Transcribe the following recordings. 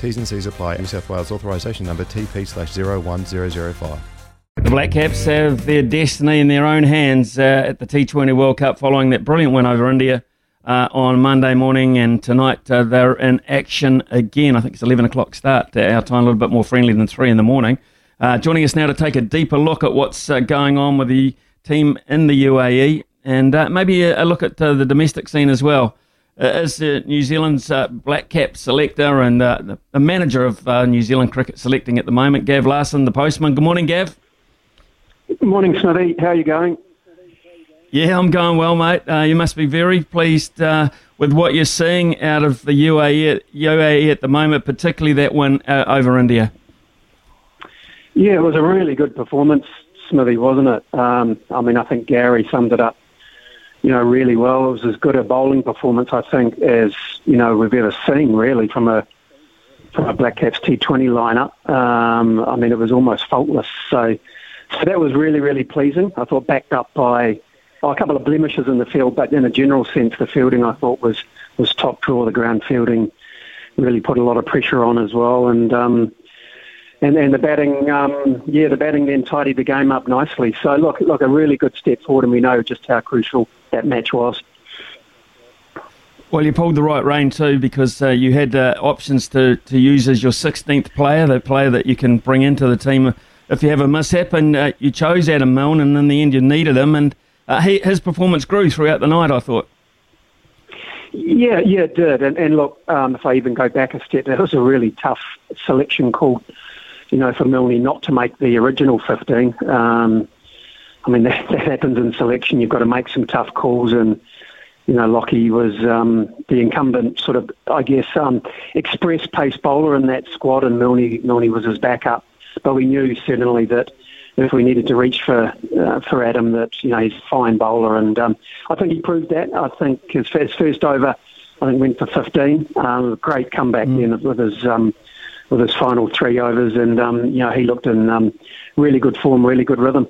T's and C's apply. New South Wales authorisation number TP slash 01005. The Black Caps have their destiny in their own hands uh, at the T20 World Cup following that brilliant win over India uh, on Monday morning. And tonight uh, they're in action again. I think it's 11 o'clock start, uh, our time a little bit more friendly than 3 in the morning. Uh, joining us now to take a deeper look at what's uh, going on with the team in the UAE and maybe a, a, look at the domestic scene as well uh, is uh, New Zealand's uh, black cap selector and uh, the, the, manager of uh, New Zealand cricket selecting at the moment, Gav Larsen, the postman. Good morning, Gav. Good morning, Smithy. How are you going? Yeah, I'm going well, mate. Uh, you must be very pleased with what you're seeing out of the UAE, UAE at the moment, particularly that one over India. Yeah, it was a really good performance, Smithy, wasn't it? Um, I mean, I think Gary summed it up you know, really well. It was as good a bowling performance, I think, as you know we've ever seen, really, from a from a Black Caps T20 lineup. Um, I mean, it was almost faultless. So, so that was really, really pleasing. I thought backed up by oh, a couple of blemishes in the field, but in a general sense, the fielding I thought was was top draw. The ground fielding really put a lot of pressure on as well, and um, and and the batting, um, yeah, the batting then tidied the game up nicely. So look, look, a really good step forward, and we know just how crucial that match was. Well, you pulled the right rein too because uh, you had uh, options to, to use as your 16th player, the player that you can bring into the team if you have a mishap, and uh, you chose Adam Milne, and in the end you needed him, and uh, he, his performance grew throughout the night. I thought. Yeah, yeah, it did. And, and look, um, if I even go back a step, that was a really tough selection call, you know, for Milne not to make the original 15. Um, I mean, that, that, happens in selection. You've got to make some tough calls, and you know, Lockie was um, the incumbent, sort of, I guess, um, express pace bowler in that squad, and Milne, Milne was his backup. But we knew certainly that if we needed to reach for uh, for Adam, that you know he's a fine bowler, and um, I think he proved that. I think his, his first over, I think went for 15. Um, great comeback mm. then with his um, with his final three overs, and um, you know he looked in um, really good form, really good rhythm.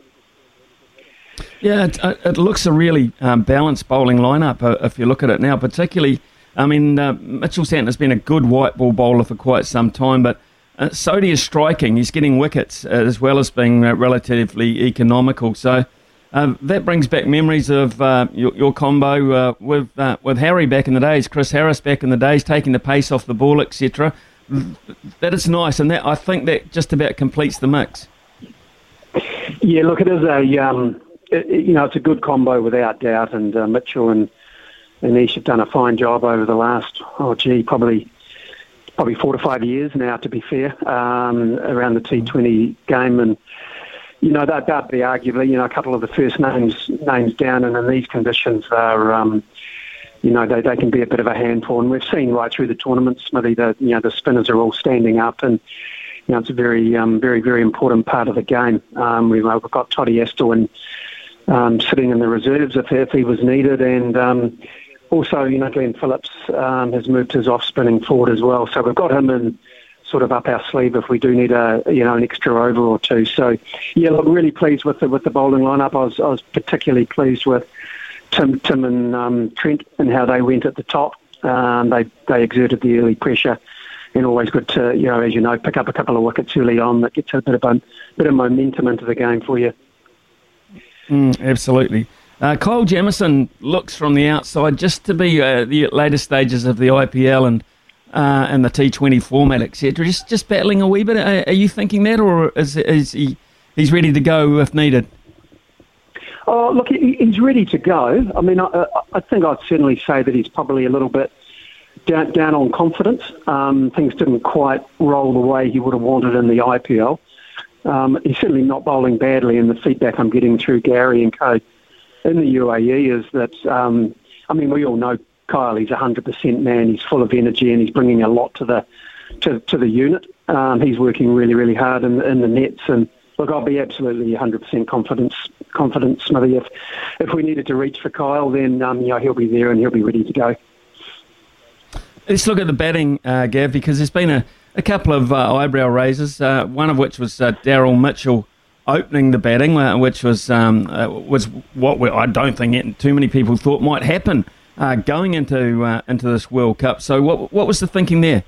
Yeah, it, uh, it looks a really um, balanced bowling lineup uh, if you look at it now. Particularly, I mean, uh, Mitchell Santner's been a good white ball bowler for quite some time, but uh, Sodhi is striking. He's getting wickets uh, as well as being uh, relatively economical. So that brings back memories of your, your, combo with with Harry back in the days, Chris Harris back in the days, taking the pace off the ball, etc. That is nice, and that I think that just about completes the mix. Yeah, look, it is a um, it, you know, it's a good combo without doubt. And uh, Mitchell and Anish have done a fine job over the last, oh gee, probably probably four to five years now. To be fair, um, around the T20 game, and you know they'd, they'd be arguably, you know, a couple of the first names names down, and in these conditions, are. Um, you know, they, they can be a bit of a handful. And we've seen right through the tournament, Smithy, that, you know, the spinners are all standing up and, you know, it's a very, um, very, very important part of the game. Um, we've, we've got Toddy Astle and um, sitting in the reserves if, if he was needed. And um, also, you know, Glenn Phillips um, has moved his off spinning forward as well. So we've got him in sort of up our sleeve if we do need a you know an extra over or two. So yeah, look, really pleased with the with the bowling lineup. I was I was particularly pleased with Tim Tim and um, Trent and how they went at the top. Um, they they exerted the early pressure. And always good to, you know, as you know, pick up a couple of wickets early on that gets a bit of a bit of momentum into the game for you. Mm, absolutely. Uh, Kyle Jamieson looks from the outside just to be uh, the later stages of the IPL, and uh, and the T20 format, etc. Just just battling a wee bit. Are, are, you thinking that, or is, is he he's ready to go if needed? Oh, look, he's ready to go. I mean, I, I think I'd certainly say that he's probably a little bit down, down on confidence. Um, things didn't quite roll the way he would have wanted in the IPL. Um, he's certainly not bowling badly, and the feedback I'm getting through Gary and co in the UAE is that, um, I mean, we all know Kyle, he's a 100% man. He's full of energy and he's bringing a lot to the to, to the unit. Um, he's working really, really hard in, in the nets. And look, I'll be absolutely 100% confident, confident, Smithy. If if we needed to reach for Kyle, then um, you know, he'll be there and he'll be ready to go. Let's look at the batting, uh, Gav, because there's been a, a couple of uh, eyebrow raises. Uh, one of which was uh, Daryl Mitchell opening the batting, uh, which was um, uh, was what we, I don't think too many people thought might happen uh, going into into this World Cup. So, what what was the thinking there?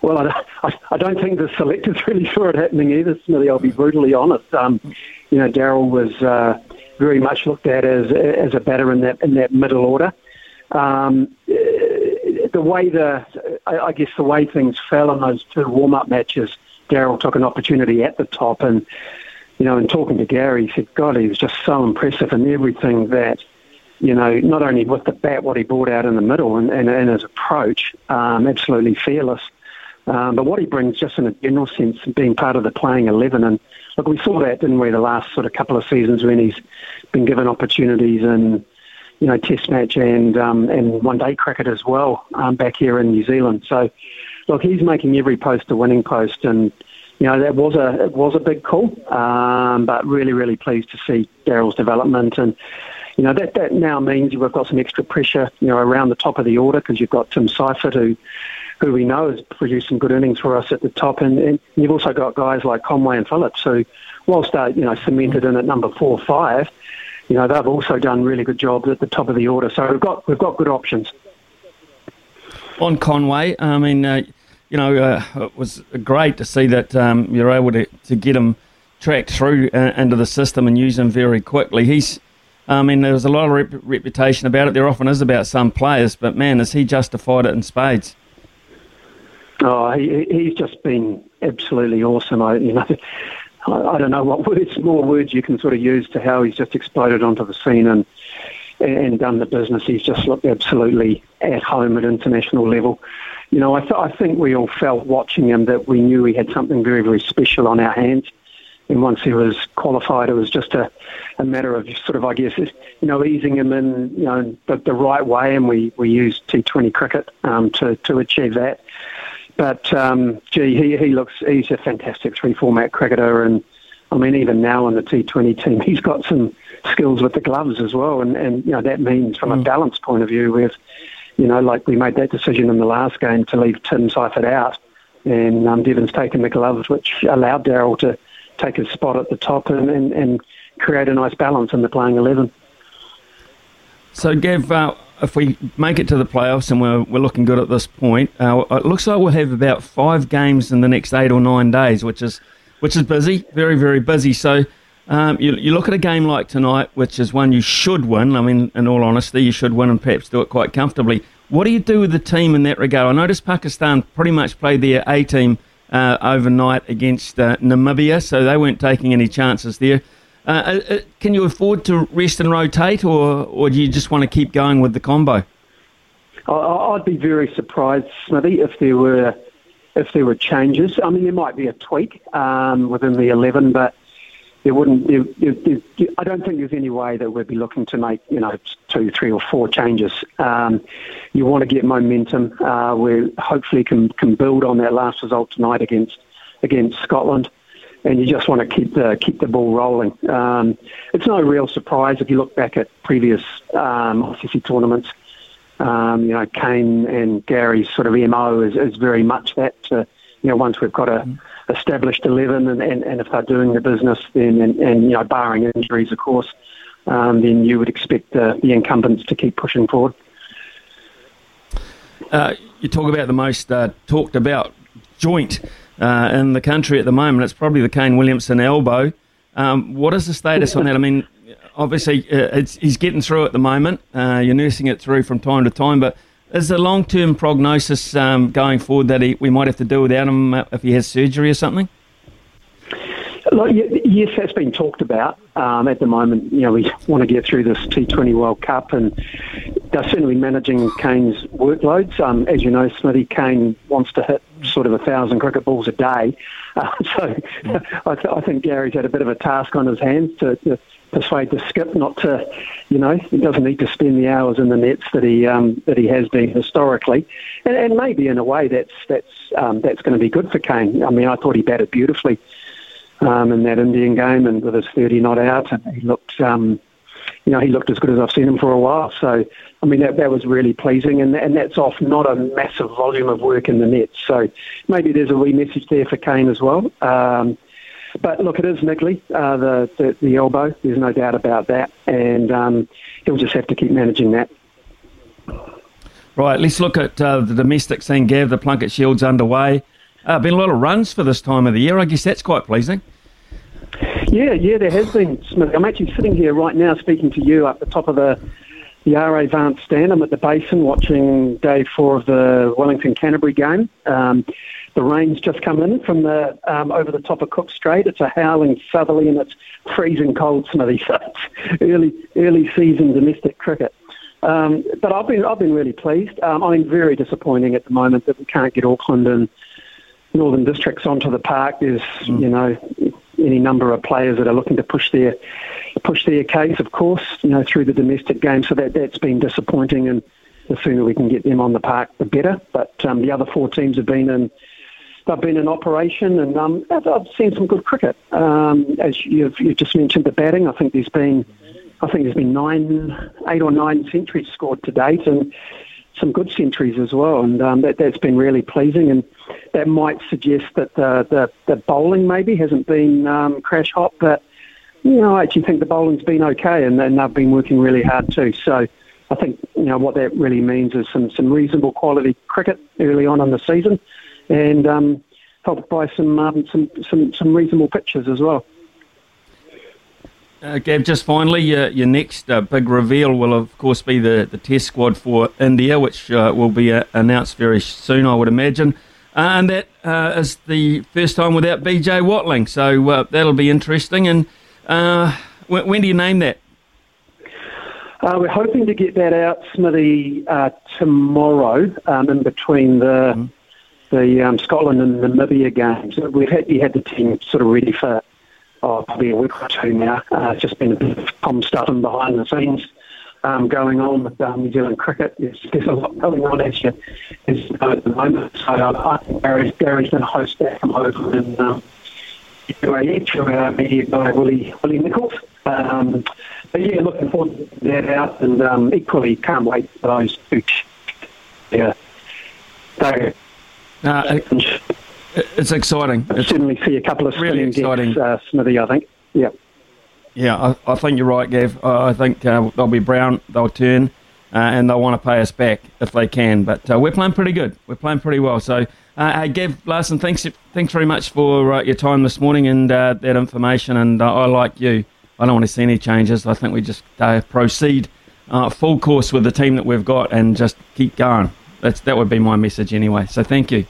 Well, I, I don't think the selectors really saw it happening either, Smithy. I'll be brutally honest. Um, you know, Daryl was very much looked at as as a batter in that in that middle order. Um, the way the I, I guess the way things fell in those two warm up matches, Daryl took an opportunity at the top, and you know, in talking to Gary, he said, "God, he was just so impressive in everything that." you know, not only with the bat, what he brought out in the middle and, and, and his approach, um, absolutely fearless. Um, but what he brings, just in a general sense, being part of the playing 11. And look, we saw that, didn't we, the last sort of couple of seasons when he's been given opportunities in, you know, Test match and um, and one day cricket as well um, back here in New Zealand. So, look, he's making every post a winning post, and you know that was a it was a big call, um, but really really pleased to see Daryl's development and you know, that, that now means we've got some extra pressure, you know, around the top of the order because you've got Tim Seifert who, who we know has produced some good innings for us at the top. And, and you've also got guys like Conway and Phillips who, whilst they're, you know, cemented in at number four or five, you know, they've also done really good jobs at the top of the order. So we've got, we've got good options. On Conway, I mean, uh, you know, uh, it was great to see that um, you're able to, to get him tracked through uh, into the system and use him very quickly. He's I mean, there was a lot of rep- reputation about it. There often is about some players, but man, has he justified it in spades? Oh, he, he's just been absolutely awesome. I, you know, I, don't know what words, more words you can sort of use to how he's just exploded onto the scene and and done the business. He's just looked absolutely at home at international level. You know, I, th- I think we all felt watching him that we knew he had something very, very special on our hands. And once he was qualified, it was just a, a matter of sort of, I guess, you know, easing him in, you know, the, the right way. And we, we used T20 cricket um, to, to achieve that. But, um, gee, he, he looks, he's a fantastic three format cricketer. And, I mean, even now in the T20 team, he's got some skills with the gloves as well. And, and you know, that means from mm. a balance point of view, we've, you know, like we made that decision in the last game to leave Tim Seifert out. And um, Devon's taken the gloves, which allowed Daryl to take a spot at the top and, and, and create a nice balance in the playing 11. So, Gav, uh, if we make it to the playoffs and we're, we're looking good at this point, uh, it looks like we'll have about five games in the next eight or nine days, which is which is busy, very very busy. So, um, you, you look at a game like tonight, which is one you should win. I mean, in all honesty, you should win and perhaps do it quite comfortably. What do you do with the team in that regard? I noticed Pakistan pretty much played their A team uh, overnight against uh, Namibia, so they weren't taking any chances there. Uh, uh, uh, can you afford to rest and rotate, or, or do you just want to keep going with the combo? I'd be very surprised, Smithy, if there were if there were changes. I mean, there might be a tweak um, within the eleven, but there wouldn't. There, there, there, I don't think there's any way that we'd be looking to make you know two, three, or four changes. Um, you want to get momentum. Uh, we hopefully can can build on that last result tonight against against Scotland, and you just want to keep the keep the ball rolling. Um, it's no real surprise if you look back at previous um, ICC tournaments. Um, you know, Kane and Gary's sort of mo is, is very much that. Uh, you know, once we've got a mm established 11, and, and, and if they're doing the business, then, and, and you know, barring injuries, of course, um, then you would expect the, the incumbents to keep pushing forward. Uh, you talk about the most uh, talked about joint uh, in the country at the moment. It's probably the Kane Williamson elbow. Um, what is the status on that? I mean, obviously, uh, he's getting through at the moment. Uh, you're nursing it through from time to time, but is the long term prognosis um, going forward that he, we might have to do without him uh, if he has surgery or something? Look, yes, that's been talked about. Um, at the moment, you know, we want to get through this T20 World Cup, and they're certainly managing Kane's workloads. Um, as you know, Smithy Kane wants to hit sort of a thousand cricket balls a day, uh, so I, th- I, think Gary's had a bit of a task on his hands to, to persuade the skip not to, you know, he doesn't need to spend the hours in the nets that he um, that he has been historically, and, and maybe in a way that's that's um, that's going to be good for Kane. I mean, I thought he batted beautifully um, in that Indian game and with his 30 not out, and he looked. Um, you know, he looked as good as I've seen him for a while. So, I mean, that, that was really pleasing, and, and that's off not a massive volume of work in the nets. So, maybe there's a wee message there for Kane as well. Um, but look, it is niggly, uh, the, the, the elbow. There's no doubt about that, and um, he'll just have to keep managing that. Right, let's look at uh, the domestic scene, Gav. The Plunket Shield's underway. Uh, been a lot of runs for this time of the year. I guess that's quite pleasing. Yeah, yeah, there has been. I'm actually sitting here right now speaking to you up the top of the the RA Vance stand. I'm at the basin watching day four of the Wellington Canterbury game. Um, the rain's just come in from the um, over the top of Cook Strait. It's a howling southerly and it's freezing cold, Smithy. So it's early early season domestic cricket. Um, but I've been I've been really pleased. Um, I mean, very disappointing at the moment that we can't get Auckland and Northern Districts onto the park. There's mm. you know any number of players that are looking to push their push their case, of course, you know, through the domestic game. So that that's been disappointing, and the sooner we can get them on the park, the better. But um, the other four teams have been in they've been in operation, and um, I've, I've, seen some good cricket. Um, as you've, you've just mentioned, the batting. I think there's been, I think there's been nine, eight or nine centuries scored to date, and some good centuries as well. And um, that, that's been really pleasing, and that might suggest that the the, the bowling maybe hasn't been um, crash hot, but you know, I actually think the bowling's been okay, and, and they've been working really hard too. So. I think you know what that really means is some, some reasonable quality cricket early on in the season, and um, helped by some, um, some, some, some reasonable pitches as well. Uh, Gav, just finally, uh, your next uh, big reveal will, of course, be the, the test squad for India, which uh, will be uh, announced very soon, I would imagine. Uh, and that is the first time without BJ Watling, so that'll be interesting. And when, when, do you name that? we're hoping to get that out, Smithy, tomorrow, um, in between the. Mm the um, Scotland and Namibia games. We've had, we had the team sort of ready for oh, probably a week or two now. Uh, it's just been a bit of com stuffing behind the scenes um, going on with um, New Zealand cricket. There's, there's a lot going on as you, know at the moment. So uh, I think Gary's, Gary's going to host that from over in um, UAE through our media guy Willie, Willie Nichols. Um, but yeah, looking forward to that out and um, equally can't wait for those two. Yeah. So, uh, it's exciting. It's certainly see a couple of really exciting, decks, uh, Smithy. I think. Yeah. Yeah, I, I think you're right, Gav. I think uh, they'll be brown. They'll turn, uh, and they'll want to pay us back if they can. But uh, we're playing pretty good. We're playing pretty well. So, uh, hey, Gav Larsen, thanks thanks very much for uh, your time this morning and uh, that information. And I like you. I don't want to see any changes. I think we just proceed full course with the team that we've got and just keep going. That's that would be my message anyway. So thank you.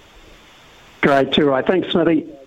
Great, too right. Thanks, Smithy.